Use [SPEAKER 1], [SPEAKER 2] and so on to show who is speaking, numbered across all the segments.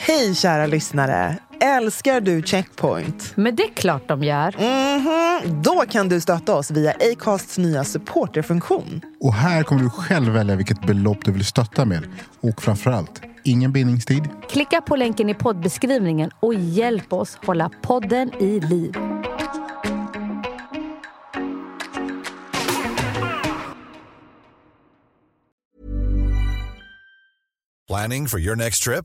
[SPEAKER 1] Hej kära lyssnare! Älskar du Checkpoint?
[SPEAKER 2] Men det är klart de gör.
[SPEAKER 1] Mhm. Då kan du stötta oss via Acasts nya supporterfunktion.
[SPEAKER 3] Och här kommer du själv välja vilket belopp du vill stötta med. Och framförallt, ingen bindningstid.
[SPEAKER 2] Klicka på länken i poddbeskrivningen och hjälp oss hålla podden i liv.
[SPEAKER 4] Planning for your next trip?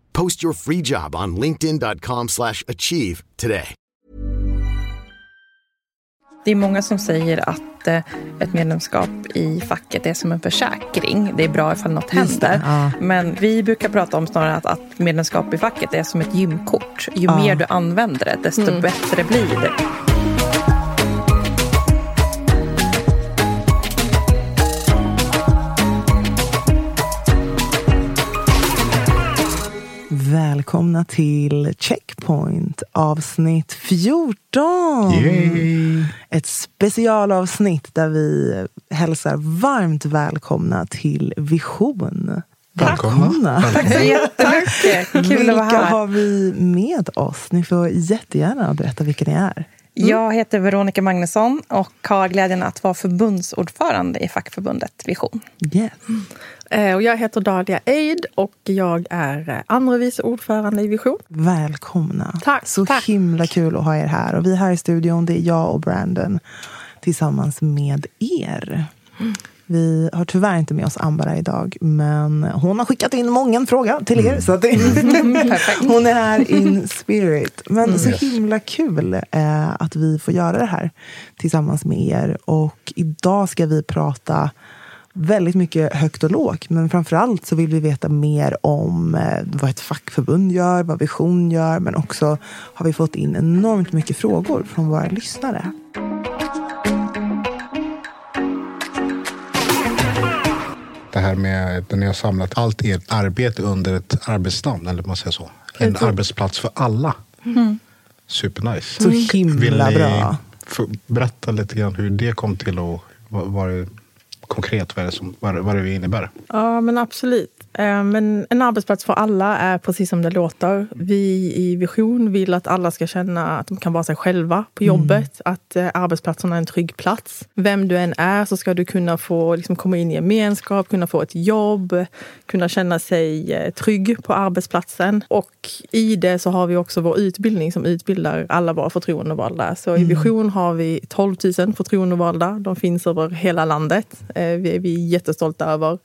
[SPEAKER 5] Post your free job on slash achieve today.
[SPEAKER 6] Det är många som säger att eh, ett medlemskap i facket är som en försäkring. Det är bra ifall något händer.
[SPEAKER 1] ja.
[SPEAKER 6] Men vi brukar prata om snarare att, att medlemskap i facket är som ett gymkort. Ju
[SPEAKER 1] Ja.
[SPEAKER 6] mer du använder det, desto bättre blir det.
[SPEAKER 1] Välkomna till Checkpoint avsnitt 14.
[SPEAKER 3] Yay!
[SPEAKER 1] Ett specialavsnitt där vi hälsar varmt välkomna till Vision.
[SPEAKER 3] Välkomna.
[SPEAKER 6] Tack så jättemycket. Kul
[SPEAKER 1] Vilka
[SPEAKER 6] att vara här.
[SPEAKER 1] har vi med oss? Ni får jättegärna berätta vilka ni är.
[SPEAKER 6] Jag heter Veronica Magnusson och har glädjen att vara förbundsordförande i fackförbundet Vision.
[SPEAKER 1] Yes.
[SPEAKER 7] Eh, Och jag heter Dalia Eid och jag är eh, andra vice ordförande i Vision.
[SPEAKER 1] Välkomna.
[SPEAKER 7] Tack,
[SPEAKER 1] Så
[SPEAKER 7] tack.
[SPEAKER 1] himla kul att ha er här. Och vi här i studion, det är jag och Brandon tillsammans med er. Vi har tyvärr inte med oss Ambara idag, men hon har skickat in många fråga till er. Så att det, hon är här in spirit. Men så himla kul eh, att vi får göra det här tillsammans med er. Och idag ska vi prata väldigt mycket högt och lågt. Men framför allt så vill vi veta mer om eh, vad ett fackförbund gör, vad Vision gör. Men också har vi fått in enormt mycket frågor från våra lyssnare.
[SPEAKER 3] Här med att ni har samlat allt ert arbete under ett arbetsnamn, eller man säger så. En arbetsplats för alla. Supernice.
[SPEAKER 1] Så
[SPEAKER 3] Vill
[SPEAKER 1] himla
[SPEAKER 3] ni
[SPEAKER 1] bra.
[SPEAKER 3] berätta lite grann hur det kom till och vad, vad det, konkret vad det, som, vad, det- vad det innebär?
[SPEAKER 7] Ja, men absolut. Eh, Men en arbetsplats för alla är precis som det låter. Vi i Vision vill att alla ska känna att de kan vara sig själva på jobbet. Att eh, arbetsplatserna är en trygg plats. Vem du än är så ska du kunna få liksom, komma in i gemenskap, kunna få ett jobb, kunna känna sig eh, trygg på arbetsplatsen. Och i det så har vi också vår utbildning som utbildar alla våra förtroendevalda. Så i Vision har vi 12 000 förtroendevalda. De finns över hela landet. Vi är vi jättestolta över.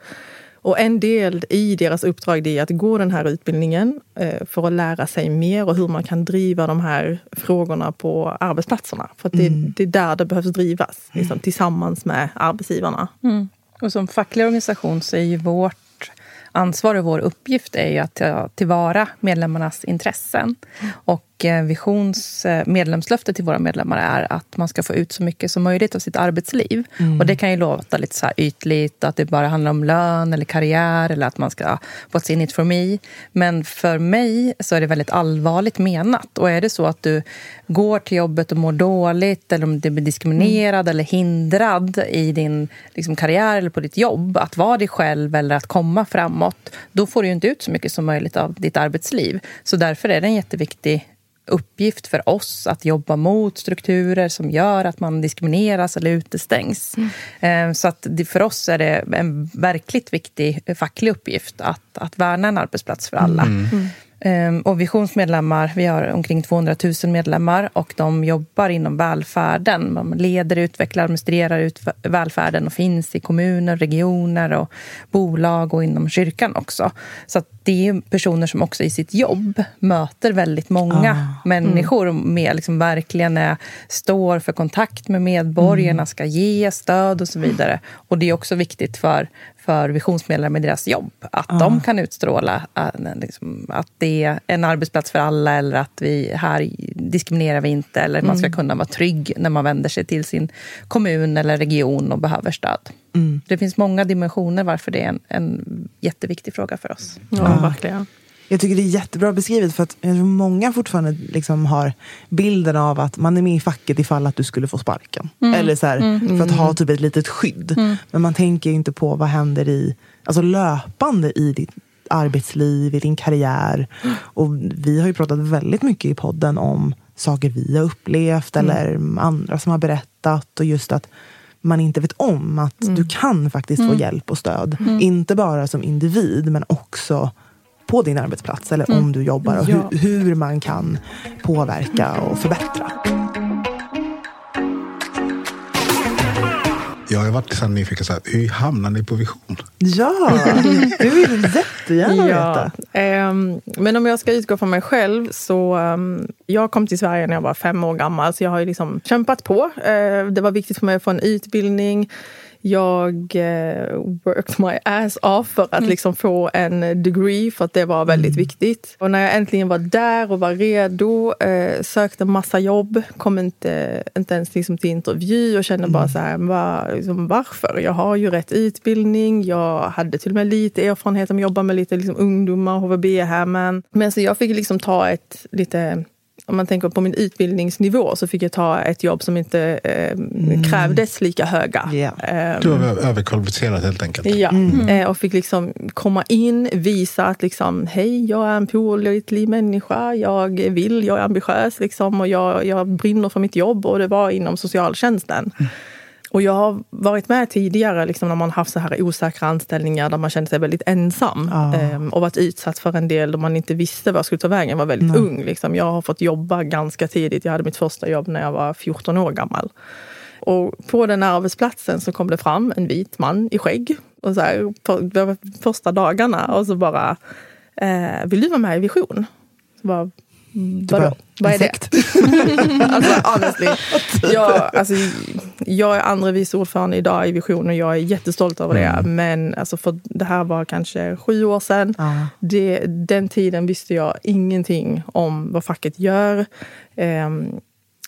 [SPEAKER 7] Och en del i deras uppdrag är att gå den här utbildningen eh, för att lära sig mer och hur man kan driva de här frågorna på arbetsplatserna. För att det, det är där det behövs drivas, liksom, tillsammans med arbetsgivarna.
[SPEAKER 6] Och som facklig organisation så är ju vårt ansvar och vår uppgift är ju att ta tillvara medlemmarnas intressen. Och eh, Visions eh, medlemslöfte till våra medlemmar är att man ska få ut så mycket som möjligt av sitt arbetsliv. Och det kan ju låta lite så ytligt, att det bara handlar om lön eller karriär eller att man ska what's in it for me. Men för mig så är det väldigt allvarligt menat. Och är det så att du går till jobbet och mår dåligt eller om du blir diskriminerad eller hindrad i din liksom, karriär eller på ditt jobb att vara dig själv eller att komma framåt, då får du inte ut så mycket som möjligt av ditt arbetsliv. Så därför är det en jätteviktig uppgift för oss att jobba mot strukturer som gör att man diskrimineras eller utestängs. Eh, Så att det, för oss är det en verkligt viktig facklig uppgift att, att värna en arbetsplats för alla. Ehm, och Visions medlemmar, vi har omkring 200 000 medlemmar och de jobbar inom välfärden. De leder, utvecklar, administrerar ut välfärden och finns i kommuner, regioner och bolag och inom kyrkan också. Så det är personer som också i sitt jobb möter väldigt många ah, människor mm. med liksom verkligen är, står för kontakt med medborgarna, mm. ska ge stöd och så vidare. Och det är också viktigt för för visionsmedlemmar i deras jobb. Att ah. de kan utstråla att, liksom, att det är en arbetsplats för alla eller att vi här diskriminerar vi inte. Eller mm. man ska mm. kunna vara trygg när man vänder sig till sin kommun eller region och behöver stöd. Mm. Det finns många dimensioner varför det är en, en jätteviktig fråga för oss.
[SPEAKER 7] Ja, ja. verkligen.
[SPEAKER 1] Jag tycker det är jättebra beskrivet för att många fortfarande liksom har bilden av att man är med i facket ifall att du skulle få sparken. Mm. Eller så här, mm. för att ha typ ett litet skydd. Mm. Men man tänker inte på vad händer i, alltså löpande i ditt arbetsliv, i din karriär. Och vi har ju pratat väldigt mycket i podden om saker vi har upplevt mm. eller andra som har berättat. Och just att man inte vet om att du mm. kan faktiskt få mm. hjälp och stöd. Inte bara som individ men också på din arbetsplats eller mm. om du jobbar och ja. hur, hur man kan påverka och förbättra.
[SPEAKER 3] Jag har varit så nyfiken, så här, hur hamnade ni på Vision?
[SPEAKER 1] Ja, du vill jättegärna ja,
[SPEAKER 7] veta. Um, men om jag ska utgå från mig själv så um, jag kom till Sverige när jag var fem år gammal så jag har ju liksom kämpat på. Uh, det var viktigt för mig att få en utbildning jag eh, worked my ass off för att mm. liksom få en degree för att det var väldigt mm. viktigt. Och när jag äntligen var där och var redo, eh, sökte massa jobb, kom inte, inte ens liksom till intervju och kände mm. bara så här, var, liksom, varför? Jag har ju rätt utbildning, jag hade till och med lite erfarenhet av att jobba med lite liksom, ungdomar, HVB-hemmen. Men så jag fick liksom ta ett lite om man tänker på min utbildningsnivå så fick jag ta ett jobb som inte eh, mm. krävdes lika höga.
[SPEAKER 3] Yeah. Du var överkvalificerad helt enkelt.
[SPEAKER 7] Ja, mm. Eh, och fick liksom komma in, visa att liksom, hej, jag är en pålitlig människa, jag vill, jag är ambitiös liksom, och jag, jag brinner för mitt jobb och det var inom socialtjänsten. Mm. Och jag har varit med tidigare liksom, när man haft så här osäkra anställningar där man kände sig väldigt ensam. Ah. Eh, och varit utsatt för en del där man inte visste vad jag skulle ta vägen. Jag var väldigt Nej. ung. Liksom. Jag har fått jobba ganska tidigt. Jag hade mitt första jobb när jag var 14 år gammal. Och på den arbetsplatsen så kom det fram en vit man i skägg. Och så här, på, första dagarna och så bara, eh, vill du vara med i Vision? Så bara, Vadå? Vad är det? alltså honestly. Jag, alltså, jag är andra vice ordförande idag i Vision och jag är jättestolt över det. Mm. Men alltså, för det här var kanske sju år sedan. Ah. Det, den tiden visste jag ingenting om vad facket gör. Um,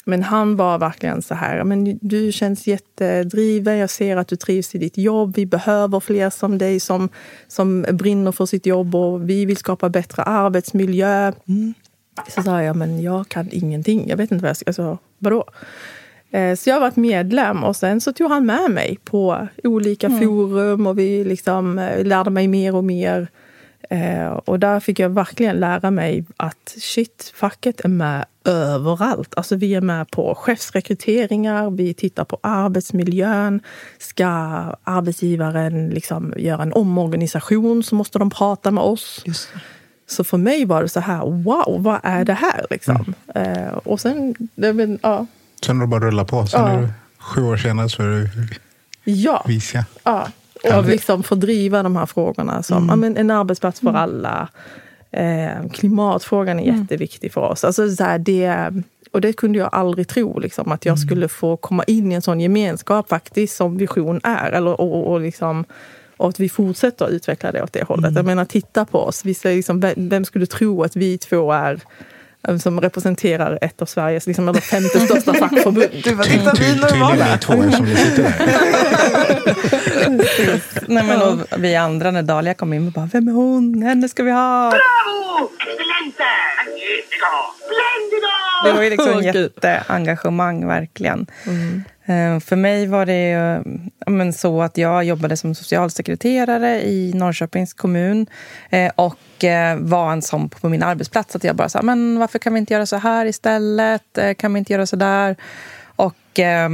[SPEAKER 7] men han var verkligen så här, men du känns jättedriven, jag ser att du trivs i ditt jobb, vi behöver fler som dig som, som brinner för sitt jobb och vi vill skapa bättre arbetsmiljö. Mm. Så sa jag, men jag kan ingenting. Jag vet inte vad jag ska... Alltså, vadå? Eh, så jag har varit medlem och sen så tog han med mig på olika mm. forum och vi liksom eh, lärde mig mer och mer. Eh, och där fick jag verkligen lära mig att shit, facket är med överallt. Alltså vi är med på chefsrekryteringar, vi tittar på arbetsmiljön. Ska arbetsgivaren liksom göra en omorganisation så måste de prata med oss. Just. Så för mig var det så här, wow, vad är det här? Liksom. Mm. Eh, och sen, det, men, ja.
[SPEAKER 3] Sen har det bara rullat på. Sen ja. är du, sju år senare så är du
[SPEAKER 7] ja.
[SPEAKER 3] visia.
[SPEAKER 7] Ja, och liksom få driva de här frågorna som mm. men, en arbetsplats för mm. alla. Eh, klimatfrågan är mm. jätteviktig för oss. Alltså, så här, det, och det kunde jag aldrig tro, liksom, att jag mm. skulle få komma in i en sån gemenskap faktiskt som Vision är. Eller, och, och, och liksom, och att vi fortsätter att utveckla det åt det hållet. Mm. Jag menar, titta på oss. Vi liksom, vem skulle tro att vi två är eh, som representerar ett av Sveriges liksom, eller femte största fackförbund.
[SPEAKER 3] Du bara, titta vi normala. två som ni sitter där.
[SPEAKER 6] Nej, men, och vi andra, när Dahlia kom in, vi bara, vem är hon? Henne ska vi ha!
[SPEAKER 8] Bravo! Excelente! Magnifico! Splendido!
[SPEAKER 6] Det var ju liksom jätteengagemang, verkligen. Mm. Eh, för mig var det eh, men, så att jag jobbade som socialsekreterare i Norrköpings kommun eh, och var en sån på min arbetsplats att jag bara sa men varför kan vi inte göra så här istället? Kan vi inte göra så där? Och eh,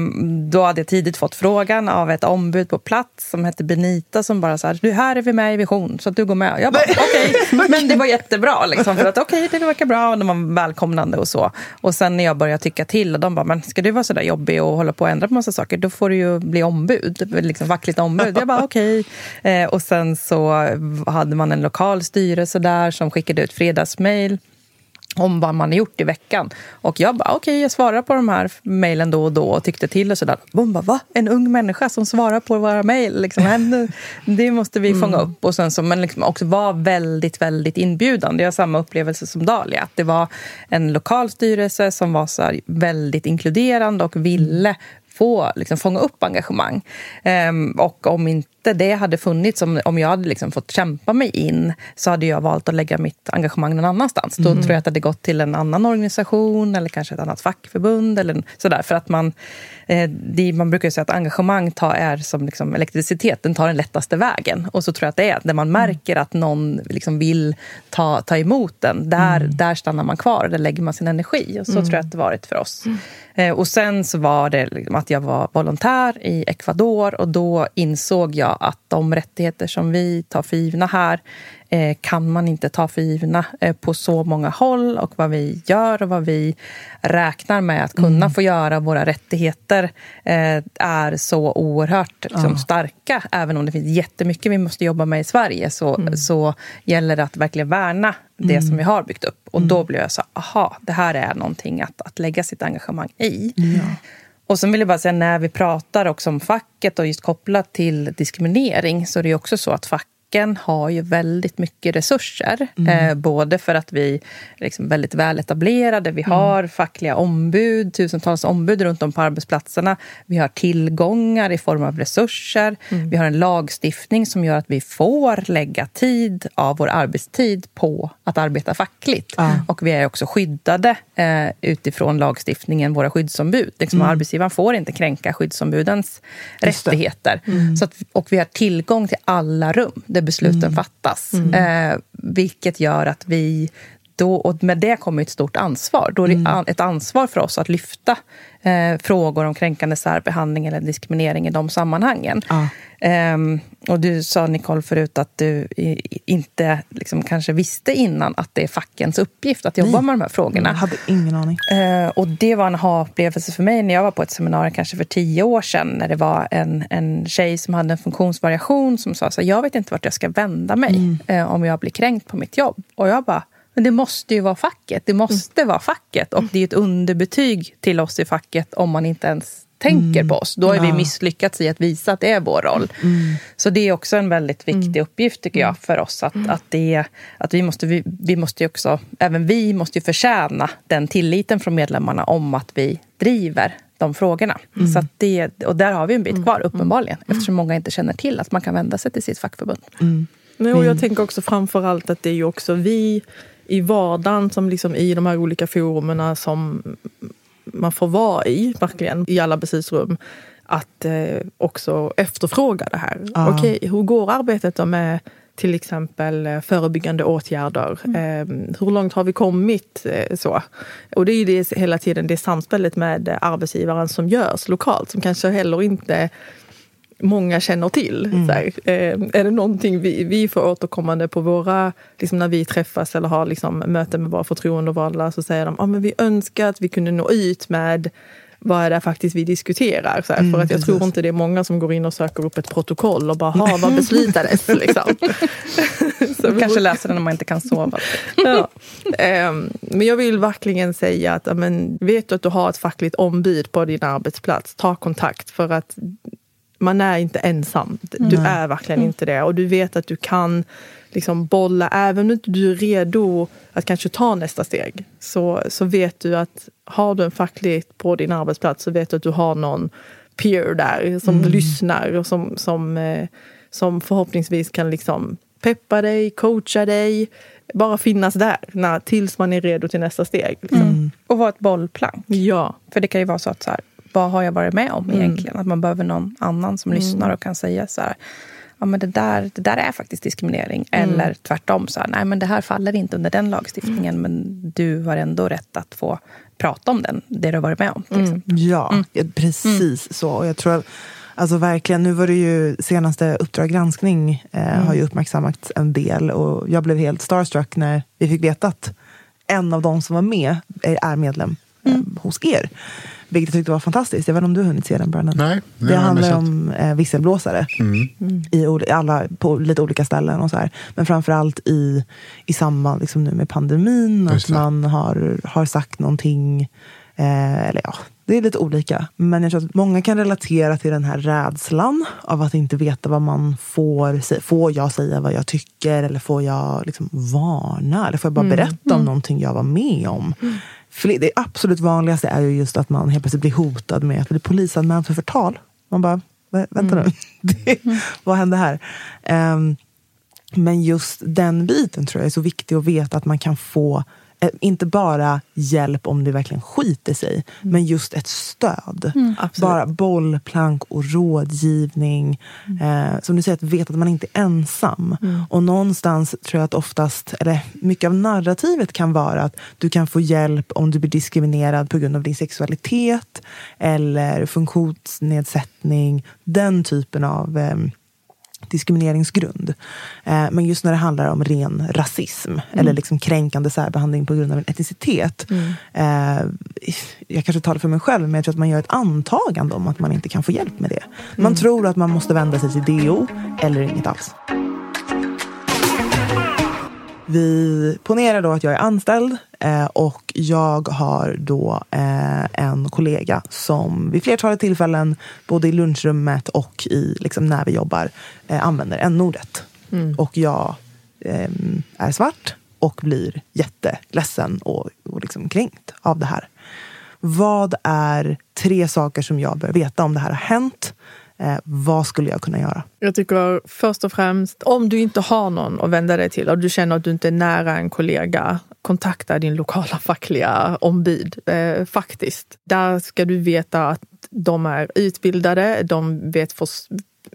[SPEAKER 6] då hade jag tidigt fått frågan av ett ombud på plats som hette Benita som bara sa du här är vi med i Vision så att du går med. Jag bara okej, okay. men det var jättebra liksom, för att okej okay, det verkar bra och de var välkomnande och så. Och sen när jag började tycka till och de bara men ska du vara så där jobbig och hålla på och ändra på massa saker då får du ju bli ombud, liksom fackligt ombud. Jag bara okej. Okay. Eh, och sen så hade man en lokal styrelse där som skickade ut fredagsmail om vad man har gjort i veckan. Och jag bara, okej, okay, jag svarar på de här mejlen då och då och tyckte till och sådär. Hon bara, va? En ung människa som svarar på våra mejl? Liksom, det måste vi fånga mm. upp. Och sen så, men liksom också var väldigt, väldigt inbjudande. Jag har samma upplevelse som Dalia. Att det var en lokal styrelse som var så väldigt inkluderande och ville få liksom, fånga upp engagemang. Um, och om inte det hade funnits, om, om jag hade liksom fått kämpa mig in så hade jag valt att lägga mitt engagemang någon annanstans. Mm. Då tror jag att det hade gått till en annan organisation eller kanske ett annat fackförbund. Eller sådär, för att man, det, man brukar säga att engagemang tar, är som liksom elektricitet, den tar den lättaste vägen. Och så tror jag att det är när man märker att någon liksom vill ta, ta emot den, där, mm. där stannar man kvar, där lägger man sin energi. Och så mm. tror jag att det varit för oss. Eh, och sen så var det liksom att jag var volontär i Ecuador och då insåg jag att de rättigheter som vi tar för givna här eh, kan man inte ta för givna eh, på så många håll. Och vad vi gör och vad vi räknar med att kunna mm. få göra, våra rättigheter, eh, är så oerhört liksom, ja. starka. Även om det finns jättemycket vi måste jobba med i Sverige så, mm. så gäller det att verkligen värna det mm. som vi har byggt upp. Och då mm. blev jag så aha, det här är någonting att, att lägga sitt engagemang i. Ja. Och sen vill jag bara säga, när vi pratar också om facket och just kopplat till diskriminering så är det också så att fack Banken har ju väldigt mycket resurser. Mm. Eh, både för att vi är liksom väldigt väletablerade, vi mm. har fackliga ombud, tusentals ombud runt om på arbetsplatserna. Vi har tillgångar i form av resurser. Mm. Vi har en lagstiftning som gör att vi får lägga tid av vår arbetstid på att arbeta fackligt. Och vi är också skyddade eh, utifrån lagstiftningen, våra skyddsombud. Liksom mm. Arbetsgivaren får inte kränka skyddsombudens rättigheter. Mm. Så att, och vi har tillgång till alla rum. Det besluten mm. fattas. Mm. Eh, vilket gör att vi då, och med det kommer ett stort ansvar. Då är det mm. ett ansvar för oss att lyfta eh, frågor om kränkande särbehandling eller diskriminering i de sammanhangen. Ah. Um, och du sa, Nicole, förut att du inte liksom, kanske visste innan att det är fackens uppgift att jobba Nej. med de här frågorna.
[SPEAKER 1] Jag hade ingen aning.
[SPEAKER 6] Uh, och det var en aha-upplevelse för mig när jag var på ett seminarium kanske för tio år sedan när det var en, en tjej som hade en funktionsvariation som sa så jag vet inte vart jag ska vända mig mm. uh, om jag blir kränkt på mitt jobb. Och jag bara, men det måste ju vara facket. Det måste mm. vara facket. Och det är ett underbetyg till oss i facket om man inte ens tänker mm. på oss. Då har ja. vi misslyckats i att visa att det är vår roll. Mm. Så det är också en väldigt viktig mm. uppgift tycker jag för oss. Att, mm. att, det, att vi måste, vi, vi måste också, även vi måste ju förtjäna den tilliten från medlemmarna om att vi driver de frågorna. Mm. Så det, och där har vi en bit kvar uppenbarligen. Eftersom många inte känner till att man kan vända sig till sitt fackförbund.
[SPEAKER 7] Nej, och jag tänker också framför allt att det är ju också vi i vardagen som liksom i de här olika forumerna som man får vara i, verkligen, i alla beslutsrum att eh, också efterfråga det här. Ah. Okej, hur går arbetet då med till exempel eh, förebyggande åtgärder. Mm. Eh, hur långt har vi kommit? Eh, så. Och det är ju det, hela tiden det samspelet med arbetsgivaren som görs lokalt som kanske heller inte många känner till. Mm. Här, eh, är det någonting vi, vi får återkommande på våra, liksom när vi träffas eller har liksom möten med våra förtroendevalda så säger de att ah, vi önskar att vi kunde nå ut med vad är det faktiskt vi diskuterar? Så här, mm, för att jag precis. tror inte det är många som går in och söker upp ett protokoll och bara, ha vad beslutades? liksom.
[SPEAKER 6] så man kanske läser det när man inte kan sova.
[SPEAKER 7] ja. um, men jag vill verkligen säga att men, vet du att du har ett fackligt ombud på din arbetsplats, ta kontakt. För att man är inte ensam. Du mm. är verkligen mm. inte det. Och du vet att du kan liksom bolla, även om du är redo att kanske ta nästa steg. Så, så vet du att har du en fackligt på din arbetsplats så vet du att du har någon peer där som mm. lyssnar och som, som, eh, som förhoppningsvis kan liksom peppa dig, coacha dig. Bara finnas där när, tills man är redo till nästa steg. Liksom. Mm.
[SPEAKER 6] Och vara ett bollplank.
[SPEAKER 7] Ja.
[SPEAKER 6] För det kan ju vara så att så här, vad har jag varit med om mm. egentligen? Att man behöver någon annan som mm. lyssnar och kan säga så här, ja men det där, det där är faktiskt diskriminering. Mm. Eller tvärtom, så här, nej men det här faller inte under den lagstiftningen men du har ändå rätt att få prata om den, det du har varit med om. Till exempel.
[SPEAKER 1] Ja, precis så. Och jag tror alltså verkligen, nu var det ju senaste Uppdrag granskning eh, har ju uppmärksammat en del och jag blev helt starstruck när vi fick veta att en av de som var med är medlem eh, hos er. Vilket jag tyckte var fantastiskt. Jag vet inte om du har hunnit se den Brandon?
[SPEAKER 3] Nej, det
[SPEAKER 1] handlar om eh, visselblåsare i ol- alla, på lite olika ställen. och så här. Men framförallt i, i samband liksom nu med pandemin.
[SPEAKER 3] Just
[SPEAKER 1] Att
[SPEAKER 3] det.
[SPEAKER 1] man har, har sagt någonting. Eh, eller ja, det är lite olika. Men jag tror att många kan relatera till den här rädslan av att inte veta vad man får säga. Får jag säga vad jag tycker? Eller får jag liksom varna? Eller får jag bara berätta om någonting jag var med om? För det absolut vanligaste är ju just att man helt plötsligt blir hotad med att bli polisanmäld för förtal. Man bara, "Vä- vänta nu, det, vad hände här? Ehm, men just den biten tror jag är så viktig att veta att man kan få inte bara hjälp om det verkligen skiter sig, men just ett stöd. bara bollplank och rådgivning. Eh, som du säger, att veta att man inte är ensam. Och någonstans tror jag att oftast, eller mycket av narrativet kan vara att du kan få hjälp om du blir diskriminerad på grund av din sexualitet eller funktionsnedsättning. Den typen av eh, diskrimineringsgrund. Eh, men just när det handlar om ren rasism eller liksom kränkande särbehandling på grund av en etnicitet. Eh, jag kanske talar för mig själv, men jag tror att man gör ett antagande om att man inte kan få hjälp med det. Man tror att man måste vända sig till DO eller inget alls. Vi ponerar då att jag är anställd eh, och jag har då eh, en kollega som vid flertalet tillfällen, både i lunchrummet och i, liksom, när vi jobbar, eh, använder n-ordet. Och jag eh, är svart och blir jätteledsen och, och liksom kränkt av det här. Vad är tre saker som jag bör veta om det här har hänt? Eh, vad skulle jag kunna göra?
[SPEAKER 7] Jag tycker först och främst, om du inte har någon att vända dig till och du känner att du inte är nära en kollega, kontakta din lokala fackliga ombud. Eh, faktiskt. Där ska du veta att de är utbildade, de vet för,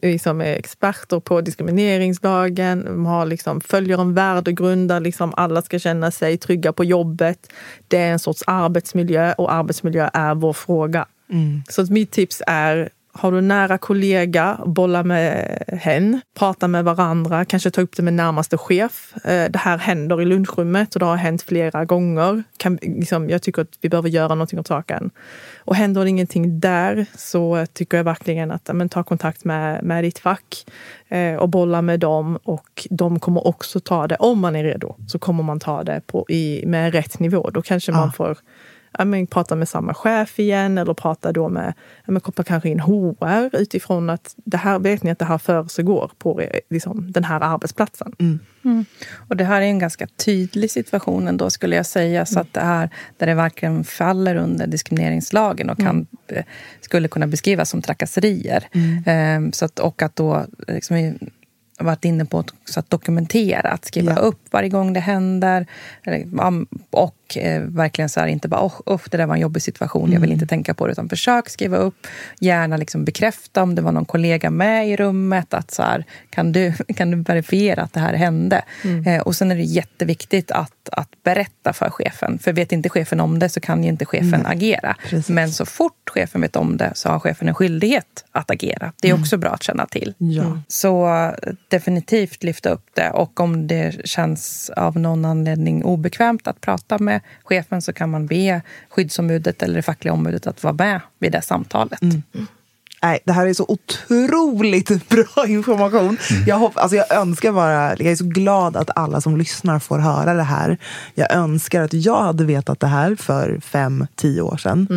[SPEAKER 7] liksom är experter på diskrimineringslagen, de har liksom, följer en värdegrund där liksom alla ska känna sig trygga på jobbet. Det är en sorts arbetsmiljö och arbetsmiljö är vår fråga. Så att mitt tips är har du nära kollega, bolla med hen, prata med varandra, kanske ta upp det med närmaste chef. Eh, Det här händer i lunchrummet och det har hänt flera gånger. Kan, liksom, jag tycker att vi behöver göra någonting åt saken. Och händer det ingenting där så tycker jag verkligen att ja, men, ta kontakt med, med ditt fack eh, och bolla med dem. Och de kommer också ta det, om man är redo, så kommer man ta det på, i, med rätt nivå. Då kanske man får ja, men, prata med samma chef igen eller prata då med, ja, men, koppla kanske in HR utifrån att det här vet ni att det här försiggår på eh, liksom, den här arbetsplatsen.
[SPEAKER 6] Och det här är en ganska tydlig situation ändå skulle jag säga. Så att det är där det verkligen faller under diskrimineringslagen och kan, eh, skulle kunna beskrivas som trakasserier. Ehm, så att, och att då liksom, varit inne på att, så att dokumentera, att skriva
[SPEAKER 1] Ja.
[SPEAKER 6] upp varje gång det händer. Och eh, verkligen så här, inte bara oh, oh, det där var en jobbig situation, jag vill inte tänka på det. Utan försök skriva upp, gärna liksom bekräfta om det var någon kollega med i rummet. Att så här, kan, du, kan du verifiera att det här hände? Eh, och sen är det jätteviktigt att, att berätta för chefen. För vet inte chefen om det så kan ju inte chefen agera.
[SPEAKER 1] Precis.
[SPEAKER 6] Men så fort chefen vet om det så har chefen en skyldighet att agera. Det är också bra att känna till.
[SPEAKER 1] Ja.
[SPEAKER 6] Så definitivt lyfta upp det. Och om det känns av någon anledning obekvämt att prata med chefen så kan man be skyddsombudet eller det fackliga ombudet att vara med vid det samtalet.
[SPEAKER 1] Nej, det här är så otroligt bra information. Jag, hopp, alltså jag önskar bara, jag är så glad att alla som lyssnar får höra det här. Jag önskar att jag hade vetat det här för fem, tio år sedan.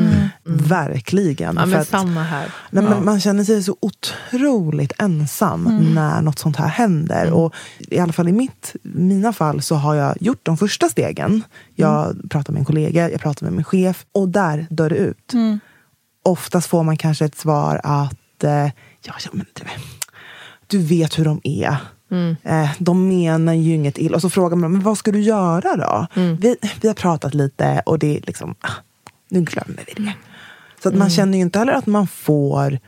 [SPEAKER 1] Verkligen.
[SPEAKER 7] Ja, men
[SPEAKER 1] att-
[SPEAKER 7] samma här.
[SPEAKER 1] Nej, men Man känner sig så otroligt ensam när något sånt här händer. Och I alla fall i mitt, mina fall så har jag gjort de första stegen. Jag pratar med en kollega, jag pratar med min chef och där dör det ut. Oftast får man kanske ett svar att eh, ja, ja, men du, du vet hur de är. Eh, de menar ju inget illa. Och så frågar man men vad ska du göra då? Vi, vi har pratat lite och det är liksom, ah, nu glömmer vi det. Så att man känner ju inte heller att man får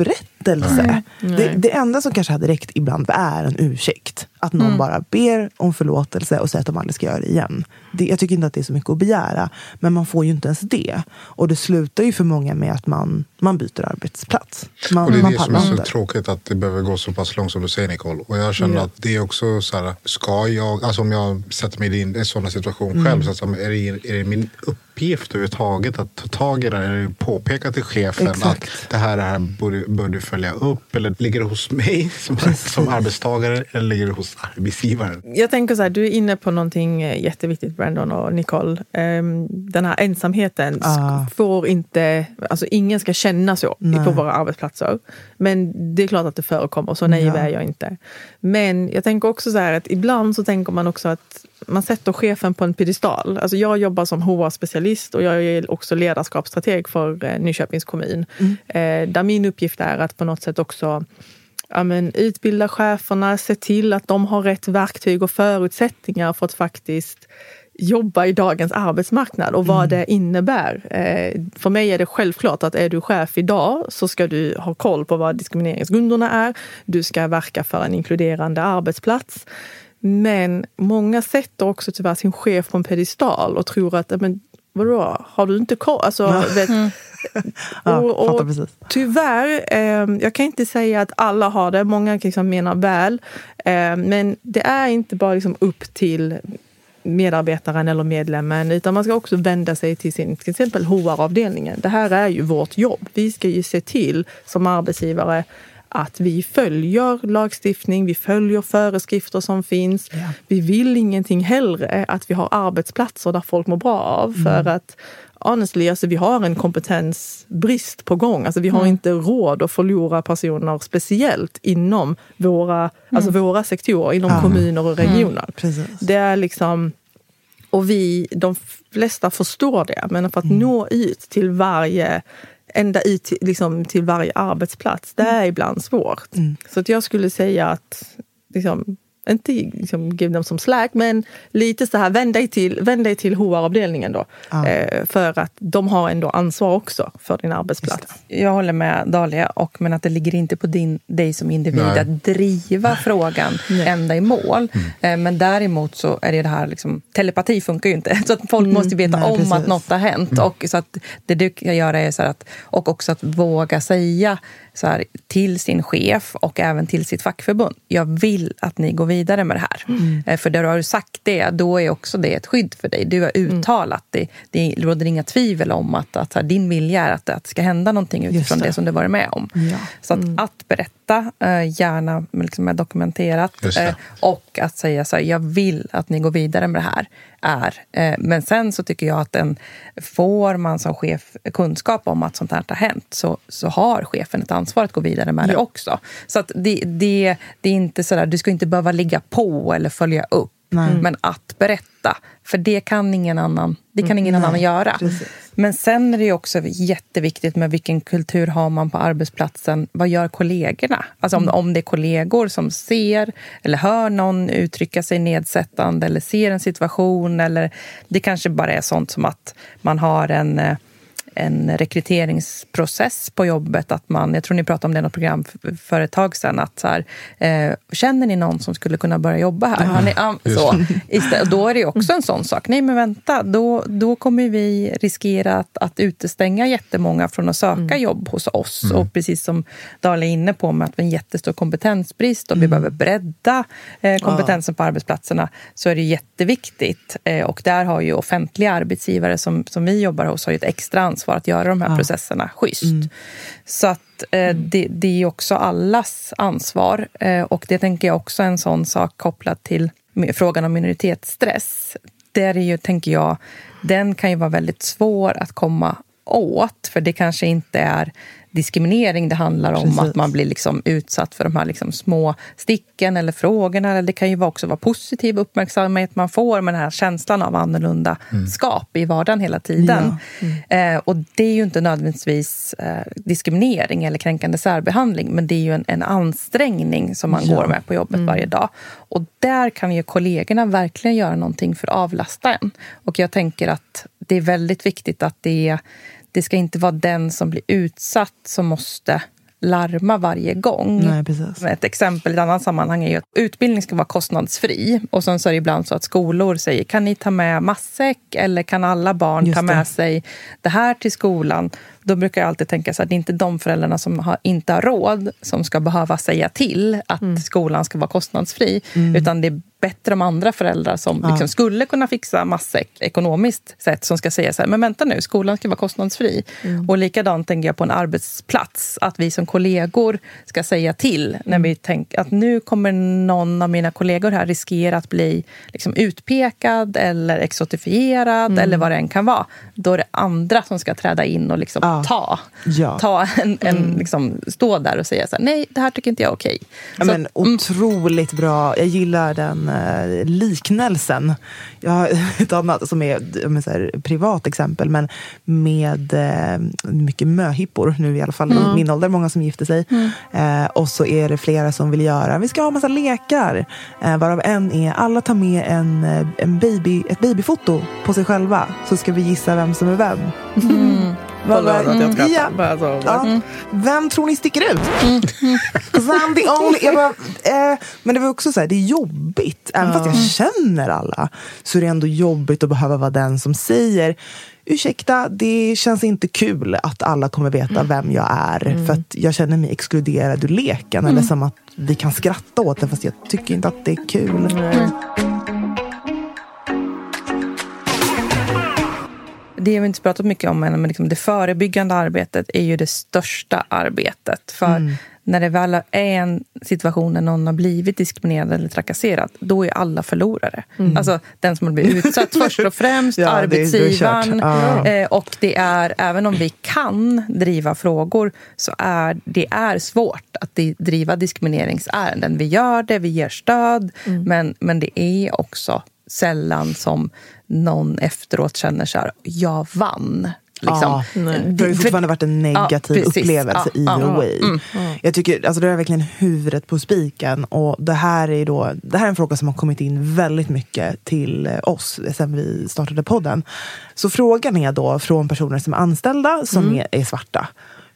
[SPEAKER 1] upprättelse. Det, det enda som kanske hade räckt ibland är en ursäkt. Att någon bara ber om förlåtelse och säger att de aldrig ska göra det igen. Det, jag tycker inte att det är så mycket att begära. Men man får ju inte ens det. Och det slutar ju för många med att man, man byter arbetsplats. Man,
[SPEAKER 3] Och det är
[SPEAKER 1] man
[SPEAKER 3] det som är så
[SPEAKER 1] inte.
[SPEAKER 3] tråkigt att det behöver gå så pass långt som du säger Nicole. Och jag känner
[SPEAKER 1] Ja.
[SPEAKER 3] att det är också så här, ska jag, alltså om jag sätter mig in i en sån situation
[SPEAKER 1] Mm.
[SPEAKER 3] själv, så att, är, det, är det min uppgift överhuvudtaget att ta tag i det här? Är det påpeka till chefen
[SPEAKER 1] Exakt.
[SPEAKER 3] att det här, det här borde, bör du följa upp? Eller ligger det hos mig som, som arbetstagare eller ligger det hos arbetsgivaren?
[SPEAKER 7] Jag tänker så här, du är inne på någonting eh, jätteviktigt Brandon och Nicole. Ehm, Den här ensamheten
[SPEAKER 1] Ah.
[SPEAKER 7] får inte, alltså ingen ska känna så
[SPEAKER 1] Nej.
[SPEAKER 7] på våra arbetsplatser. Men det är klart att det förekommer, så naiv
[SPEAKER 1] Ja.
[SPEAKER 7] är jag inte. Men jag tänker också så här att ibland så tänker man också att man sätter chefen på en piedestal. Alltså jag jobbar som HR-specialist och jag är också ledarskapsstrateg för eh, Nyköpings kommun. Eh, där min uppgift är att på något sätt också ja, men, utbilda cheferna, se till att de har rätt verktyg och förutsättningar för att faktiskt jobba i dagens arbetsmarknad och vad det innebär. Eh, för mig är det självklart att är du chef idag så ska du ha koll på vad diskrimineringsgrunderna är. Du ska verka för en inkluderande arbetsplats. Men många sätter också tyvärr sin chef på en pedestal och tror att, men, vadå, har du inte koll? Alltså, vet,
[SPEAKER 1] Ja,
[SPEAKER 7] och,
[SPEAKER 1] fattar
[SPEAKER 7] och
[SPEAKER 1] precis.
[SPEAKER 7] tyvärr, eh, jag kan inte säga att alla har det. Många liksom menar väl. Eh, men det är inte bara liksom upp till medarbetaren eller medlemmen utan man ska också vända sig till sin till exempel HR-avdelningen. Det här är ju vårt jobb. Vi ska ju se till som arbetsgivare att vi följer lagstiftning, vi följer föreskrifter som finns. Vi vill ingenting hellre att vi har arbetsplatser där folk mår bra av. För att honestly, alltså, vi har en kompetensbrist på gång. Alltså, vi har inte råd att förlora personer speciellt inom våra, alltså, våra sektorer, inom
[SPEAKER 1] Ja.
[SPEAKER 7] kommuner och regioner.
[SPEAKER 1] Precis.
[SPEAKER 7] Det är liksom... Och vi, de flesta förstår det, men för att nå ut till varje ända ut till, liksom, till varje arbetsplats, det är ibland svårt. Så att jag skulle säga att, liksom, inte liksom, give them some slack, men lite så här, vänd dig till, vänd dig till HR-avdelningen då.
[SPEAKER 1] Ja.
[SPEAKER 7] Eh, för att de har ändå ansvar också för din arbetsplats.
[SPEAKER 6] Jag håller med Dahlia, och, men att det ligger inte på din, dig som individ
[SPEAKER 3] Nej.
[SPEAKER 6] att driva frågan ända i mål. Eh, Men däremot så är det det här, liksom, telepati funkar ju inte. Så att folk måste veta
[SPEAKER 1] nej,
[SPEAKER 6] om
[SPEAKER 1] precis.
[SPEAKER 6] att något har hänt. Och, så att det du kan göra är så här att, och också att våga säga så här, till sin chef och även till sitt fackförbund. Jag vill att ni går vidare med det här. Eh, För där du har sagt det, då är också det ett skydd för dig. Du har uttalat det. Det råder inga tvivel om att, att här, din vilja är att, att det ska hända någonting utifrån
[SPEAKER 1] det.
[SPEAKER 6] det. som du varit med om.
[SPEAKER 1] Ja.
[SPEAKER 6] Så att, att berätta, eh, gärna liksom är dokumenterat. Eh, Och att säga så här, jag vill att ni går vidare med det här. är. Eh, Men sen så tycker jag att en, får man som chef kunskap om att sånt här har hänt så, så har chefen ett ansvar att gå vidare med det också. Så att det, det, det är inte så där, du ska inte behöva ligga på eller följa upp. Men att berätta, för det kan ingen annan, det kan ingen annan göra.
[SPEAKER 1] precis.
[SPEAKER 6] Men sen är det också jätteviktigt med vilken kultur har man på arbetsplatsen. Vad gör kollegorna? Alltså om, om det är kollegor som ser eller hör någon uttrycka sig nedsättande eller ser en situation. Eller det kanske bara är sånt som att man har en eh, en rekryteringsprocess på jobbet. Att man, jag tror ni pratade om det i något program för, ett tag sedan. Att så här, eh, känner ni någon som skulle kunna börja jobba här? Har ni, ah, så, istället, och då är det också en sån sak. Nej, men vänta, då, då kommer vi riskera att, att utestänga jättemånga från att söka jobb hos oss. Och precis som Dahlia är inne på, med att vi har en jättestor kompetensbrist och vi behöver bredda eh, kompetensen på arbetsplatserna, så är det jätteviktigt. Eh, och där har ju offentliga arbetsgivare som, som vi jobbar hos har ju ett extra ansvar att göra de här processerna schysst. Så att eh, det, det är också allas ansvar. Eh, och det tänker jag också är en sån sak kopplad till frågan om minoritetsstress. Där är ju, tänker jag, den kan ju vara väldigt svår att komma åt. För det kanske inte är diskriminering det handlar om.
[SPEAKER 1] Precis.
[SPEAKER 6] Att man blir liksom utsatt för de här liksom små sticken eller frågorna. Eller det kan ju också vara positiv uppmärksamhet man får med den här känslan av annorlunda skap i vardagen hela tiden. Eh, och det är ju inte nödvändigtvis eh, diskriminering eller kränkande särbehandling men det är ju en, en ansträngning som man går med på jobbet varje dag. Och där kan ju kollegorna verkligen göra någonting för att avlasta en. Och jag tänker att det är väldigt viktigt att det, det ska inte vara den som blir utsatt som måste larma varje gång.
[SPEAKER 1] Nej, precis.
[SPEAKER 6] Ett exempel i ett annat sammanhang är att utbildning ska vara kostnadsfri. Och sen så är det ibland så att skolor säger, kan ni ta med matsäck eller kan alla barn
[SPEAKER 1] Just
[SPEAKER 6] ta med
[SPEAKER 1] det.
[SPEAKER 6] sig det här till skolan? Då brukar jag alltid tänka så att det är inte de föräldrarna som har, inte har råd som ska behöva säga till att
[SPEAKER 1] Mm.
[SPEAKER 6] skolan ska vara kostnadsfri. Utan det är bättre om andra föräldrar som
[SPEAKER 1] Ja.
[SPEAKER 6] liksom skulle kunna fixa matsäck ekonomiskt sett som ska säga så här, men vänta nu, skolan ska vara kostnadsfri.
[SPEAKER 1] Mm.
[SPEAKER 6] Och likadant tänker jag på en arbetsplats, att vi som kollegor ska säga till när
[SPEAKER 1] Mm.
[SPEAKER 6] vi tänker att nu kommer någon av mina kollegor här riskera att bli liksom utpekad eller exotifierad
[SPEAKER 1] Mm.
[SPEAKER 6] eller vad det än kan vara. Då är det andra som ska träda in och liksom
[SPEAKER 1] Ja.
[SPEAKER 6] ta,
[SPEAKER 1] Ja.
[SPEAKER 6] ta en, en liksom, stå där och säga så här, nej, det här tycker inte jag är okej.
[SPEAKER 1] Ja,
[SPEAKER 6] Så-
[SPEAKER 1] men, otroligt bra. Jag gillar den eh, liknelsen. Jag har ett annat som är om jag säger, privat exempel, men med eh, mycket möhippor nu i alla fall i min ålder, många som gifter sig. Eh, och så är det flera som vill göra, vi ska ha massa lekar. Eh, varav en är, alla tar med en, eh, en baby, ett babyfoto på sig själva. Så ska vi gissa vem som är vem. Vad var-
[SPEAKER 7] Förlåt att jag.
[SPEAKER 1] Ja.
[SPEAKER 7] Bara så.
[SPEAKER 1] Ja. Vem tror ni sticker ut? I'm the only... Jag bara, eh, men det var också så här, det är jobbigt. Även fast jag känner alla så är det ändå jobbigt att behöva vara den som säger Ursäkta, det känns inte kul att alla kommer veta vem jag är. För att jag känner mig exkluderad ur leken. Eller som att vi kan skratta åt det fast jag tycker inte att det är kul.
[SPEAKER 6] Det har vi inte pratat mycket om än, men liksom det förebyggande arbetet är ju det största arbetet. För när det väl är en situation där någon har blivit diskriminerad eller trakasserad, då är alla förlorare. Alltså den som har blivit utsatt först och främst,
[SPEAKER 1] Ja, det det
[SPEAKER 6] arbetsgivaren.
[SPEAKER 1] Ja.
[SPEAKER 6] Eh, och det är, även om vi kan driva frågor, så är det är svårt att driva diskrimineringsärenden. Vi gör det, vi ger stöd, men, men det är också sällan som någon efteråt känner så här, jag vann. Liksom.
[SPEAKER 1] Ja, det har ju fortfarande varit en negativ
[SPEAKER 6] precis.
[SPEAKER 1] upplevelse
[SPEAKER 6] Ja,
[SPEAKER 1] either
[SPEAKER 6] ja.
[SPEAKER 1] way. Jag tycker, alltså det är verkligen huvudet på spiken. Och det här är då, det här är en fråga som har kommit in väldigt mycket till eh, oss sen vi startade podden. Så frågan är då från personer som är anställda som är, är svarta.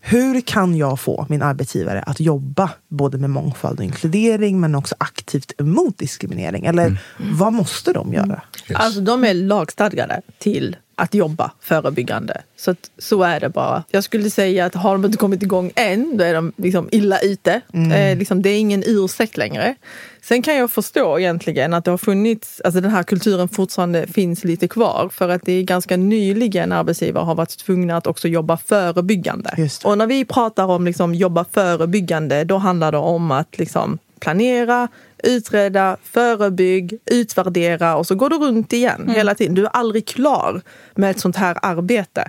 [SPEAKER 1] Hur kan jag få min arbetsgivare att jobba både med mångfald och inkludering men också aktivt emot diskriminering? Eller vad måste de göra?
[SPEAKER 3] Yes.
[SPEAKER 7] Alltså de är lagstadgade till att jobba förebyggande. Så, att, så är det bara. Jag skulle säga att har de inte kommit igång än, då är de liksom illa ute. Eh, liksom, det är ingen ursäkt längre. Sen kan jag förstå egentligen att det har funnits, alltså den här kulturen fortfarande finns lite kvar. För att det är ganska nyligen arbetsgivare har varit tvungna att också jobba förebyggande. Och när vi pratar om liksom jobba förebyggande, då handlar det om att liksom planera, utreda, förebygg, utvärdera och så går du runt igen hela tiden. Du är aldrig klar med ett sånt här arbete.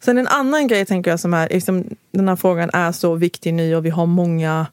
[SPEAKER 7] Sen en annan grej tänker jag som är, liksom, den här frågan är så viktig nu och vi har många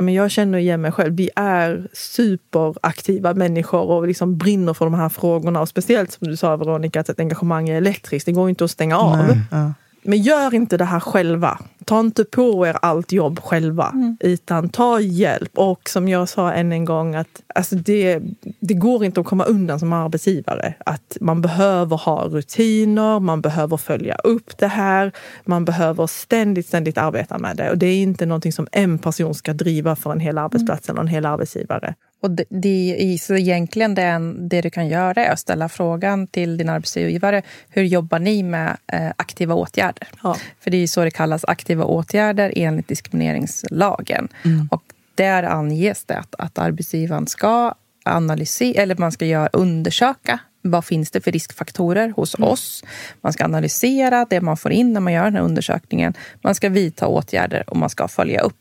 [SPEAKER 7] men jag känner igen mig själv. Vi är superaktiva människor och liksom brinner för de här frågorna. Och speciellt som du sa Veronica, att ett engagemang är elektriskt. Det går inte att stänga av.
[SPEAKER 1] Nej, ja.
[SPEAKER 7] Men gör inte det här själva. Ta inte på er allt jobb själva, utan ta hjälp. Och som jag sa än en gång, att alltså det, det går inte att komma undan som arbetsgivare. Att man behöver ha rutiner, man behöver följa upp det här. Man behöver ständigt, ständigt arbeta med det. Och det är inte någonting som en person ska driva för en hel arbetsplats eller en hel arbetsgivare.
[SPEAKER 6] Och det, det, så egentligen den, det du kan göra är att ställa frågan till din arbetsgivare. Hur jobbar ni med eh, aktiva åtgärder?
[SPEAKER 7] Ja.
[SPEAKER 6] För det är ju så det kallas, aktiva åtgärder enligt diskrimineringslagen. Och där anges det att, att arbetsgivaren ska analysera, eller man ska göra, undersöka vad finns det för riskfaktorer hos oss? Man ska analysera det man får in när man gör den här undersökningen. Man ska vidta åtgärder och man ska följa upp.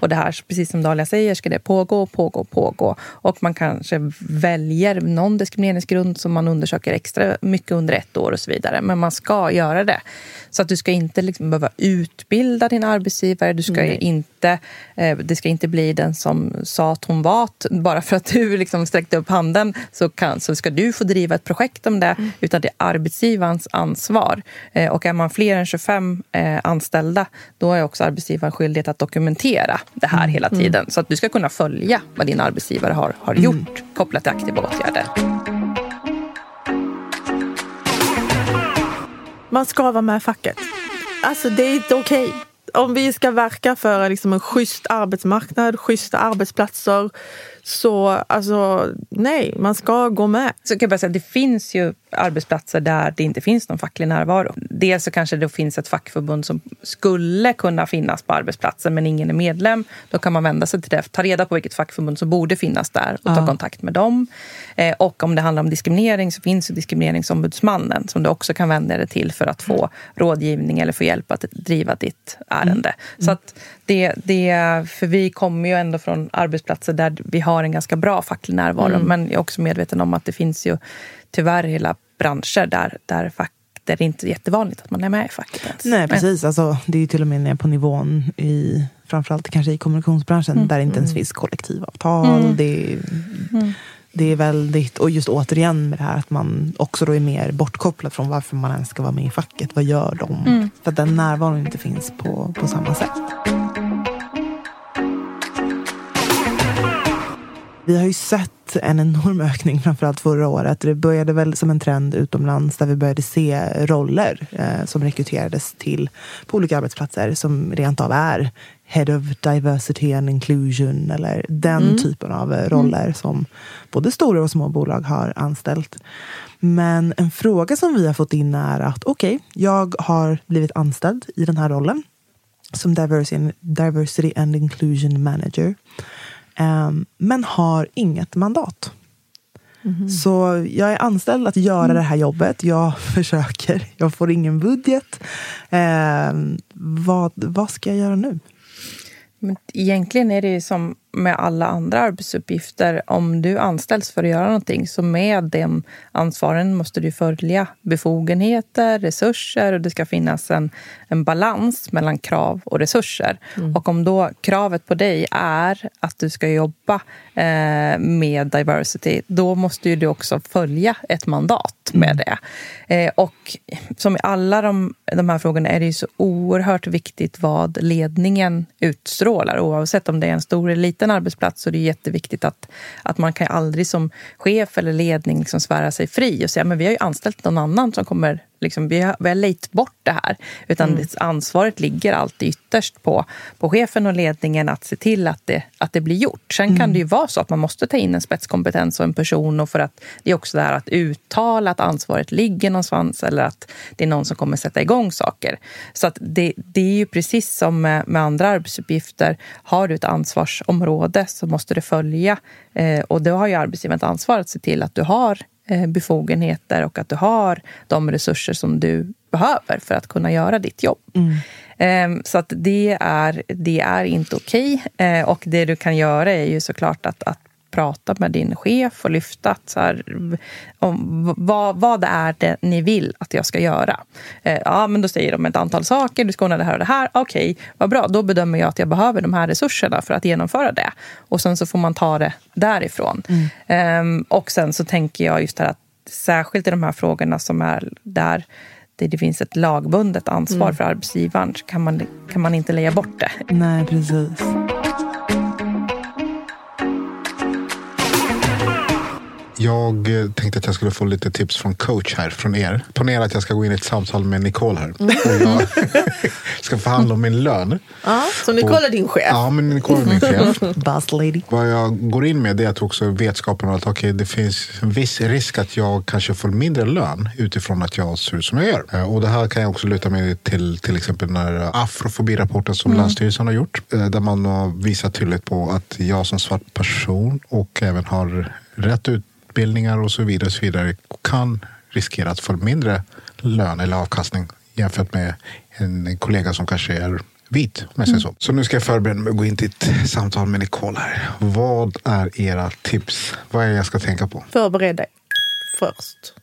[SPEAKER 6] Och det här, precis som Dalia säger, ska det pågå, pågå, pågå. Och man kanske väljer någon diskrimineringsgrund som man undersöker extra mycket under ett år och så vidare. Men man ska göra det. Så att du ska inte liksom behöva utbilda din arbetsgivare. Du ska inte, eh, det ska inte bli den som sa att hon var. Bara för att du liksom sträckte upp handen så, kan, så ska du få driva ett projekt om det. Utan det är arbetsgivarens ansvar. Eh, och är man fler än 25 eh, anställda då är också arbetsgivaren skyldighet att dokumentera det här hela tiden. Så att du ska kunna följa vad din arbetsgivare har, har gjort kopplat till aktiva åtgärder.
[SPEAKER 7] Man ska vara med i facket. Alltså det är inte okej. om vi ska verka för liksom en schysst arbetsmarknad, schyssta arbetsplatser, så alltså nej, man ska gå med.
[SPEAKER 6] Så kan jag bara säga, det finns ju arbetsplatser där det inte finns någon facklig närvaro. Dels så kanske det finns ett fackförbund som skulle kunna finnas på arbetsplatsen men ingen är medlem. Då kan man vända sig till det, ta reda på vilket fackförbund som borde finnas där och ta
[SPEAKER 1] Ja.
[SPEAKER 6] kontakt med dem. Eh, och om det handlar om diskriminering så finns ju Diskrimineringsombudsmannen som du också kan vända dig till för att få rådgivning eller få hjälp att driva ditt ärende. Så att det, det, för vi kommer ju ändå från arbetsplatser där vi har en ganska bra facklig närvaro. Men jag är också medveten om att det finns ju tyvärr hela branscher där, där, fack, där det inte är jättevanligt att man är med i facket ens.
[SPEAKER 1] Nej, precis. Alltså, det är ju till och med ner på nivån i framförallt kanske i kommunikationsbranschen där det inte ens finns kollektivavtal. Det, är, det är väldigt, och just återigen med det här att man också då är mer bortkopplad från varför man ens ska vara med i facket. Vad gör de? För att den närvaron inte finns på, på samma sätt. Vi har ju sett en enorm ökning, framförallt förra året. Det började väl som en trend utomlands där vi började se roller eh, som rekryterades till på olika arbetsplatser som rent av är Head of Diversity and Inclusion eller den typen av eh, roller som både stora och små bolag har anställt. Men en fråga som vi har fått in är att okej, jag har blivit anställd i den här rollen som diversity, diversity and inclusion manager. Ehm, men har inget mandat. Så jag är anställd att göra det här jobbet. Jag försöker. Jag får ingen budget. Ehm, vad, vad ska jag göra nu?
[SPEAKER 6] Men egentligen är det ju som med alla andra arbetsuppgifter. Om du anställs för att göra någonting så med den ansvaren måste du följa befogenheter, resurser och det ska finnas en, en balans mellan krav och resurser. Och om då kravet på dig är att du ska jobba eh, med diversity, då måste ju du också följa ett mandat med det. Eh, och som i alla de, de här frågorna är det ju så oerhört viktigt vad ledningen utstrålar. Oavsett om det är en stor eller liten arbetsplats så är det jätteviktigt att, att man kan aldrig som chef eller ledning liksom svära sig fri och säga men vi har ju anställt någon annan som kommer Liksom, vi, har, vi har lejt bort det här. Utan det, ansvaret ligger alltid ytterst på, på chefen och ledningen att se till att det, att det blir gjort. Sen kan det ju vara så att man måste ta in en spetskompetens och en person. Och för att Det är också det här att uttala att ansvaret ligger någonstans eller att det är någon som kommer sätta igång saker. Så att det, det är ju precis som med, med andra arbetsuppgifter. Har du ett ansvarsområde så måste det följa. Eh, och då har ju arbetsgivaren ett ansvar att se till att du har befogenheter och att du har de resurser som du behöver för att kunna göra ditt jobb. Eh, Så att det är, det är inte okej. Eh, Och det du kan göra är ju såklart att, att prata med din chef och lyfta att så här, om vad, vad det är det ni vill att jag ska göra. Eh, ja, men då säger de ett antal saker. Du ska ordna det här och det här. Okej, vad bra. Då bedömer jag att jag behöver de här resurserna för att genomföra det. Och sen så får man ta det därifrån. Ehm, och sen så tänker jag just det här att särskilt i de här frågorna som är där det, finns ett lagbundet ansvar för arbetsgivaren så kan man, kan man inte lägga bort det.
[SPEAKER 1] Nej, precis.
[SPEAKER 3] Jag eh, tänkte att jag skulle få lite tips från coach här, från er. Ponera att jag ska gå in i ett samtal med Nicole här. Och jag ska förhandla om min lön.
[SPEAKER 7] Ja, så Nicole är din chef.
[SPEAKER 3] Ja, men Nicole är min chef.
[SPEAKER 1] Boss lady.
[SPEAKER 3] Vad jag går in med det är att också vetskapen att okay, det finns en viss risk att jag kanske får mindre lön utifrån att jag ser ut som jag gör. Eh, Och det här kan jag också luta mig till till exempel när afrofobirapporten som Länsstyrelsen har gjort. eh, Där man har visat tydligt på att jag som svart person och även har rätt utbildningar och så vidare, och så vidare kan riskera att få mindre lön eller avkastning jämfört med en kollega som kanske är vit. Om jag säger så. så nu ska jag förbereda mig och gå in till ett samtal med Nicole här. Vad är era tips? Vad är det jag ska tänka på?
[SPEAKER 7] Förbered dig först.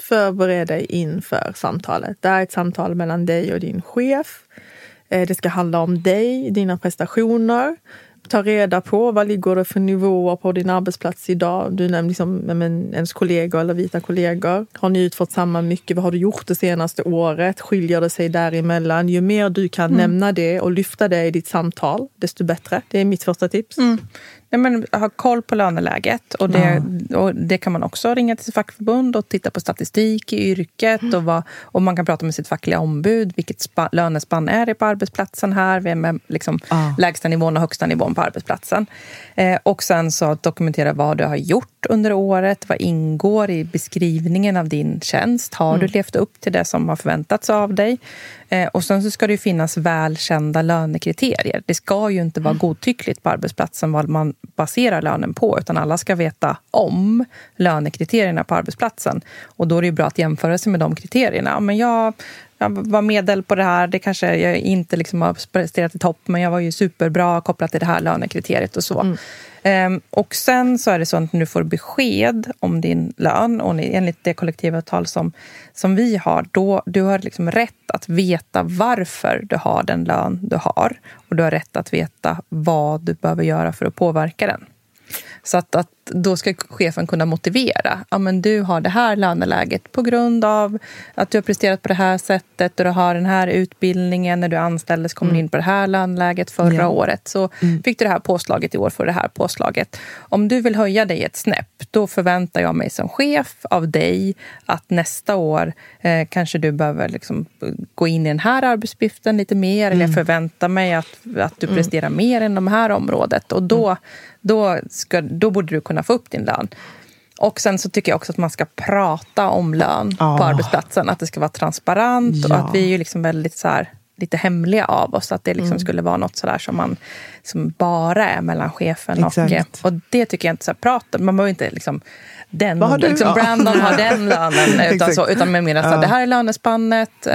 [SPEAKER 7] Förbered dig inför samtalet. Det här är ett samtal mellan dig och din chef. Eh, Det ska handla om dig, dina prestationer. Ta reda på vad ligger det för nivåer på din arbetsplats idag. Du nämnde liksom, men, ens kollegor eller vita kollegor. Har ni utfört samma mycket? Vad har du gjort det senaste året? Skiljer det sig däremellan? Ju mer du kan nämna det och lyfta det i ditt samtal, desto bättre. Det är mitt första tips.
[SPEAKER 6] Nej, Nej, men, ha koll på löneläget. Och det, och det kan man också ringa till sitt fackförbund och titta på statistik i yrket.
[SPEAKER 1] Mm.
[SPEAKER 6] Och, vad, och man kan prata med sitt fackliga ombud. Vilket spa, lönespann är det på arbetsplatsen här? Vem är liksom
[SPEAKER 1] Ja.
[SPEAKER 6] lägsta nivån och högsta nivån på arbetsplatsen? Eh, och sen så dokumentera vad du har gjort under året. Vad ingår i beskrivningen av din tjänst? Har du levt upp till det som har förväntats av dig? Eh, och sen så ska det ju finnas välkända lönekriterier. Det ska ju inte vara godtyckligt på arbetsplatsen vad man baserar lönen på, utan alla ska veta om lönekriterierna på arbetsplatsen. Och då är det bra att jämföra sig med de kriterierna. Men jag, jag var medel på det här, det kanske jag inte liksom har presterat i topp, men jag var ju superbra kopplat till det här lönekriteriet och så. Ehm, Ehm, och sen så är det så att du får besked om din lön och enligt det kollektivavtal som, som vi har, då du har liksom rätt att veta varför du har den lön du har. Och du har rätt att veta vad du behöver göra för att påverka den. Så att, att då ska chefen kunna motivera. Ja, men du har det här löneläget på grund av att du har presterat på det här sättet och du har den här utbildningen. När du anställdes kom du in på det här löneläget förra
[SPEAKER 1] Ja.
[SPEAKER 6] året. Så fick du det här påslaget i år för det här påslaget. Om du vill höja dig ett snäpp, då förväntar jag mig som chef av dig att nästa år eh, kanske du behöver liksom gå in i den här arbetsuppgiften lite mer. Eller jag förväntar mig att, att du presterar mer inom det här området. Och då, då, ska, då borde du kunna få upp din lön. Och sen så tycker jag också att man ska prata om lön
[SPEAKER 1] Ja.
[SPEAKER 6] på arbetsplatsen. Att det ska vara transparent och
[SPEAKER 1] Ja.
[SPEAKER 6] att vi är ju liksom väldigt så här, lite hemliga av oss. Att det liksom skulle vara något sådär som, man, som bara är mellan chefen och...
[SPEAKER 1] Exakt.
[SPEAKER 6] Och det tycker jag inte så här, prata, man behöver inte liksom den,
[SPEAKER 1] Vad har du?
[SPEAKER 6] liksom,
[SPEAKER 1] Ja.
[SPEAKER 6] Brandon har den lönen. utan, så, utan med mer att
[SPEAKER 1] Ja.
[SPEAKER 6] det här är lönespannet.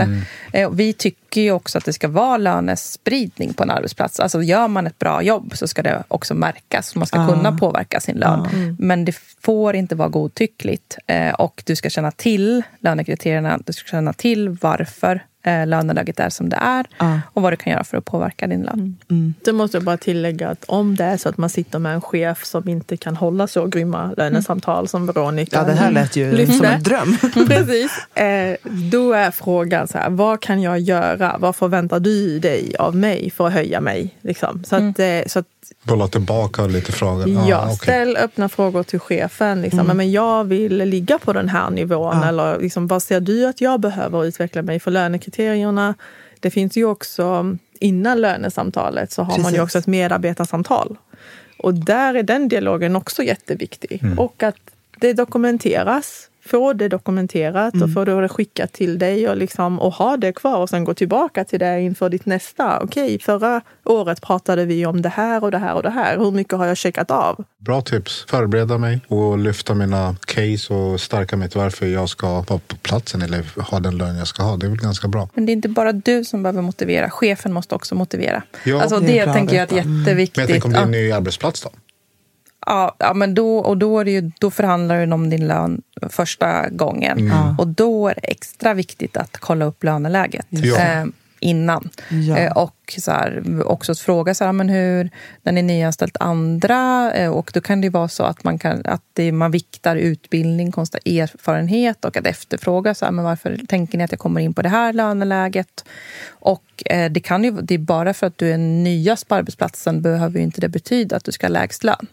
[SPEAKER 6] Eh, och Vi tycker ju också att det ska vara lönespridning på en arbetsplats. Alltså gör man ett bra jobb så ska det också märkas. Man ska
[SPEAKER 1] Ja.
[SPEAKER 6] kunna påverka sin lön. Men det får inte vara godtyckligt. Eh, och du ska känna till lönekriterierna. Du ska känna till varför eh, löneläget är som det är.
[SPEAKER 1] Ja.
[SPEAKER 6] Och vad du kan göra för att påverka din lön.
[SPEAKER 7] Det måste jag bara tillägga att om det är så att man sitter med en chef som inte kan hålla så grymma lönesamtal som Veronica
[SPEAKER 1] Ja, det här lät ju
[SPEAKER 7] lyfte.
[SPEAKER 1] som en dröm.
[SPEAKER 7] Precis. Eh, då är frågan så här, vad kan jag göra? Vad förväntar du dig av mig för att höja mig? Liksom. Så, att, eh, så att
[SPEAKER 3] Bolla tillbaka lite frågor.
[SPEAKER 7] Ja,
[SPEAKER 3] Ah, okej.
[SPEAKER 7] ställ öppna frågor till chefen. Liksom. Men jag vill ligga på den här nivån.
[SPEAKER 1] Ja.
[SPEAKER 7] Eller liksom, vad ser du att jag behöver utveckla mig för lönekriterierna? Det finns ju också, innan lönesamtalet så har man ju
[SPEAKER 1] Precis.
[SPEAKER 7] också ett medarbetarsamtal. Och där är den dialogen också jätteviktig. Och att det dokumenteras. Få det dokumenterat och få det skickat till dig och, liksom, och ha det kvar och sen gå tillbaka till det inför ditt nästa. Okej, förra året pratade vi om det här och det här och det här. Hur mycket har jag checkat av?
[SPEAKER 3] Bra tips. Förbereda mig och lyfta mina case och stärka mig till varför jag ska vara på platsen eller ha den lön jag ska ha. Det är väl ganska bra.
[SPEAKER 6] Men det är inte bara du som behöver motivera. Chefen måste också motivera.
[SPEAKER 3] Ja.
[SPEAKER 6] alltså,
[SPEAKER 1] Det
[SPEAKER 6] det tänker jag är jätteviktigt.
[SPEAKER 3] Men jag tänker om det är en ny arbetsplats då?
[SPEAKER 6] Ja, ja men då, och då, är det ju, då förhandlar du om din lön första gången.
[SPEAKER 1] Mm.
[SPEAKER 6] Och då är det extra viktigt att kolla upp löneläget
[SPEAKER 3] Ja.
[SPEAKER 6] eh, innan.
[SPEAKER 1] Ja.
[SPEAKER 6] Eh, och så här, också att fråga så här, men hur, när ni nyanställt andra. Eh, och då kan det ju vara så att man, kan, att det, man viktar utbildning, konsta erfarenhet och att efterfråga så här, men varför tänker ni att jag kommer in på det här löneläget? Och eh, det, kan ju, det är bara för att du är nyast på arbetsplatsen behöver ju inte det betyda att du ska ha lägst lön.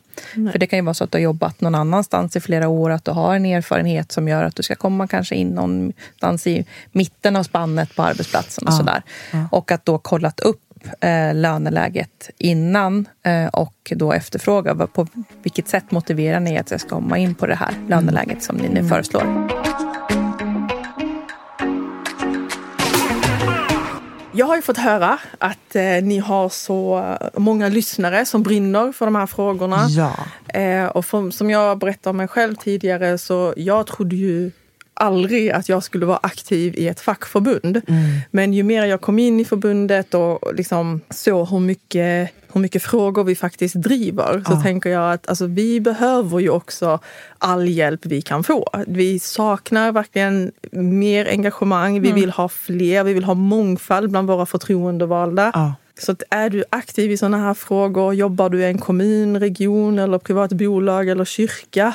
[SPEAKER 6] För det kan ju vara så att du har jobbat någon annanstans i flera år, att du har en erfarenhet som gör att du ska komma kanske in någonstans i mitten av spannet på arbetsplatsen. och
[SPEAKER 1] Ja,
[SPEAKER 6] sådär.
[SPEAKER 1] ja.
[SPEAKER 6] Och att då kollat upp eh, löneläget innan eh, och då efterfråga vad- på vilket sätt motiverar ni att jag ska komma in på det här löneläget som ni nu föreslår.
[SPEAKER 7] Jag har ju fått höra att eh, ni har så många lyssnare som brinner för de här frågorna.
[SPEAKER 1] Ja.
[SPEAKER 7] Eh, och för, som jag berättade om mig själv tidigare så jag trodde ju aldrig att jag skulle vara aktiv i ett fackförbund. Men ju mer jag kom in i förbundet och liksom såg hur mycket, hur mycket frågor vi faktiskt driver så
[SPEAKER 1] Ja.
[SPEAKER 7] tänker jag att alltså, vi behöver ju också all hjälp vi kan få. Vi saknar verkligen mer engagemang. Vi vill ha fler. Vi vill ha mångfald bland våra förtroendevalda.
[SPEAKER 1] Ja.
[SPEAKER 7] Så att är du aktiv i sådana här frågor, jobbar du i en kommun, region eller privat bolag eller kyrka,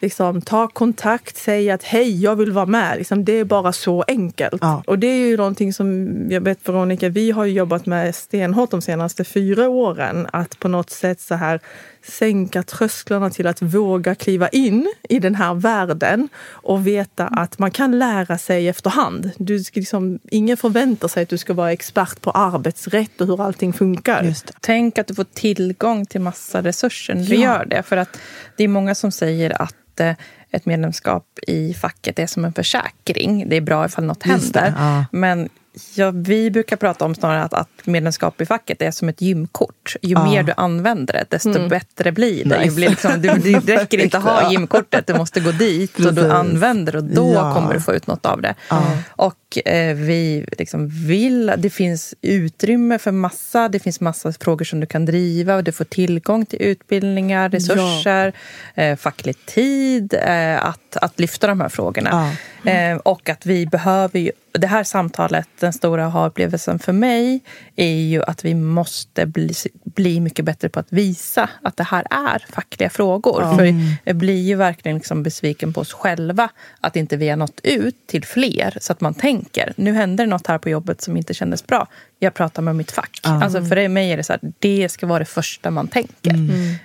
[SPEAKER 7] Liksom, ta kontakt, säg att hej, jag vill vara med. Liksom, det är bara så enkelt.
[SPEAKER 1] Ja.
[SPEAKER 7] Och det är ju någonting som jag vet Veronica, vi har jobbat med stenhårt de senaste fyra åren. Att på något sätt så här sänka trösklarna till att våga kliva in i den här världen och veta att man kan lära sig efterhand. Du liksom, ingen förväntar sig att du ska vara expert på arbetsrätt och hur allting funkar.
[SPEAKER 1] Det.
[SPEAKER 6] Tänk att du får tillgång till massa resurser när du
[SPEAKER 7] Ja.
[SPEAKER 6] gör det. För att det är många som säger att eh, ett medlemskap i facket är som en försäkring. Det är bra ifall något
[SPEAKER 1] Just det,
[SPEAKER 6] händer.
[SPEAKER 1] ja.
[SPEAKER 6] Men ja, vi brukar prata om snarare att, att medlemskap i facket är som ett gymkort. Ju
[SPEAKER 1] Ja.
[SPEAKER 6] mer du använder det, desto bättre blir det.
[SPEAKER 1] Nice.
[SPEAKER 6] Blir liksom, du, det räcker inte att ha
[SPEAKER 1] Ja.
[SPEAKER 6] gymkortet, du måste gå dit och
[SPEAKER 1] Precis.
[SPEAKER 6] du använder och då
[SPEAKER 1] Ja.
[SPEAKER 6] kommer du få ut något av det.
[SPEAKER 1] Ja.
[SPEAKER 6] Och eh, vi liksom vill, det finns utrymme för massa, det finns massa frågor som du kan driva och du får tillgång till utbildningar, resurser, eh, facklig tid eh, att, att lyfta de här frågorna. Eh, och att vi behöver ju, det här samtalet, den stora aha-upplevelsen för mig är ju att vi måste bli, bli mycket bättre på att visa att det här är fackliga frågor. För jag blir ju verkligen liksom besviken på oss själva att inte vi har nått ut till fler så att man tänker, nu händer det något här på jobbet som inte kändes bra. Jag pratar med mitt fack. Alltså för mig är det så här, det ska vara det första man tänker.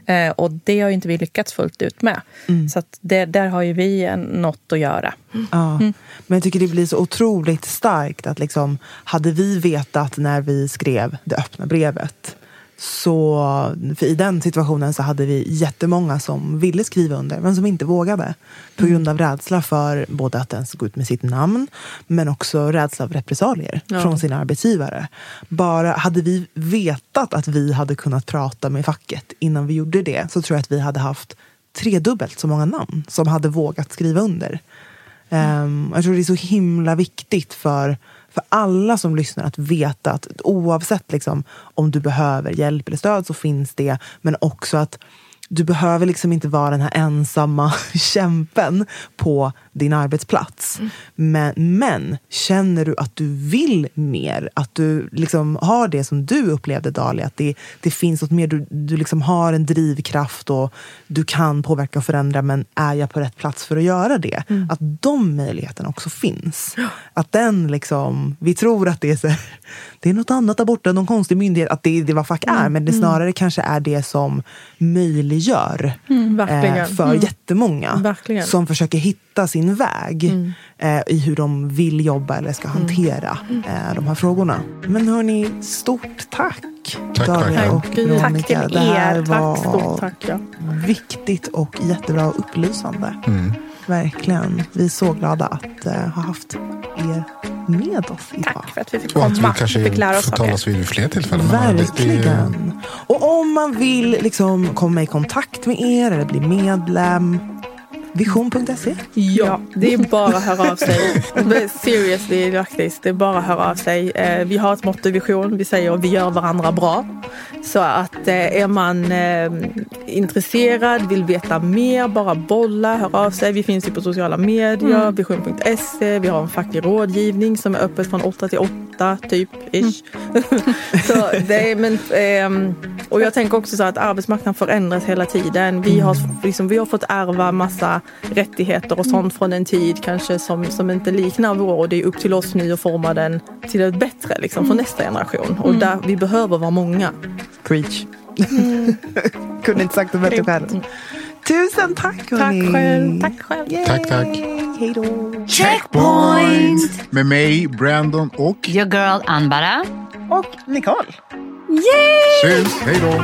[SPEAKER 6] Eh, och det har ju inte vi lyckats fullt ut med. Så att det, där har ju vi en, något att göra.
[SPEAKER 1] Ja. Men jag tycker det blir så otroligt starkt att liksom, hade vi vetat när vi skrev det öppna brevet så för i den situationen så hade vi jättemånga som ville skriva under men som inte vågade. På grund av rädsla för både att ens gå ut med sitt namn men också rädsla av repressalier
[SPEAKER 7] Ja.
[SPEAKER 1] från sin arbetsgivare. Bara hade vi vetat att vi hade kunnat prata med facket innan vi gjorde det så tror jag att vi hade haft tredubbelt så många namn som hade vågat skriva under. Um, jag tror det är så himla viktigt för, för alla som lyssnar att veta att oavsett liksom, om du behöver hjälp eller stöd så finns det. Men också att du behöver liksom inte vara den här ensamma kämpen på din arbetsplats. Men, men känner du att du vill mer, att du liksom har det som du upplevde Dali, att det, det finns något mer, du, du liksom har en drivkraft och du kan påverka och förändra, men är jag på rätt plats för att göra det? Att de möjligheterna också finns. Att den liksom, vi tror att det är, så det är något annat där borta, någon konstig myndighet, att det är det vad fack är, men det snarare kanske är det som möjliggör
[SPEAKER 7] verkligen.
[SPEAKER 1] eh, för
[SPEAKER 7] Mm.
[SPEAKER 1] jättemånga
[SPEAKER 7] Verkligen.
[SPEAKER 1] som försöker hitta sin väg eh, i hur de vill jobba eller ska hantera eh, de här frågorna. Men hörni, stort tack!
[SPEAKER 3] Tack
[SPEAKER 1] Dalia
[SPEAKER 3] verkligen.
[SPEAKER 1] och Veronica.
[SPEAKER 6] tack till
[SPEAKER 1] Det här
[SPEAKER 6] er.
[SPEAKER 1] var
[SPEAKER 7] Tack, stort tack. Ja.
[SPEAKER 1] viktigt och jättebra och upplysande. Verkligen. Vi är så glada att eh, ha haft er med oss idag.
[SPEAKER 6] Tack för att vi fick
[SPEAKER 3] Och att vi
[SPEAKER 6] komma.
[SPEAKER 3] kanske
[SPEAKER 6] fick lära oss
[SPEAKER 3] får talas vid fler tillfällen.
[SPEAKER 1] Verkligen. Och om man vill liksom komma i kontakt med er eller bli medlem, vision.se.
[SPEAKER 7] Ja, det är bara att höra av sig. Seriously, faktiskt. Det är bara att höra av sig. Eh, Vi har ett motto i Vision. Vi säger vi gör varandra bra. Så att eh, är man eh, intresserad, vill veta mer, bara bolla, hör av sig. Vi finns ju på sociala medier, vision.se. Vi har en facklig rådgivning som är öppet från 8 till 8, typ. Ish. så det är, men, ehm, och jag tänker också så att arbetsmarknaden förändras hela tiden. Vi har, liksom, vi har fått ärva massa rättigheter och sånt från en tid kanske som, som inte liknar vår. Och det är upp till oss nu att forma den till ett bättre liksom, för nästa generation. Och där, vi behöver vara många.
[SPEAKER 1] Preach. Kunde inte sagt det bättre själv. Tusen tack
[SPEAKER 7] Tack
[SPEAKER 1] hörni.
[SPEAKER 7] själv. Tack själv.
[SPEAKER 1] Yay.
[SPEAKER 3] Tack, tack.
[SPEAKER 1] Hej då.
[SPEAKER 2] Checkpoint!
[SPEAKER 3] Med mig, Brandon och
[SPEAKER 2] Your girl Anbara.
[SPEAKER 1] Och Nicole.
[SPEAKER 3] Syns. Hej då.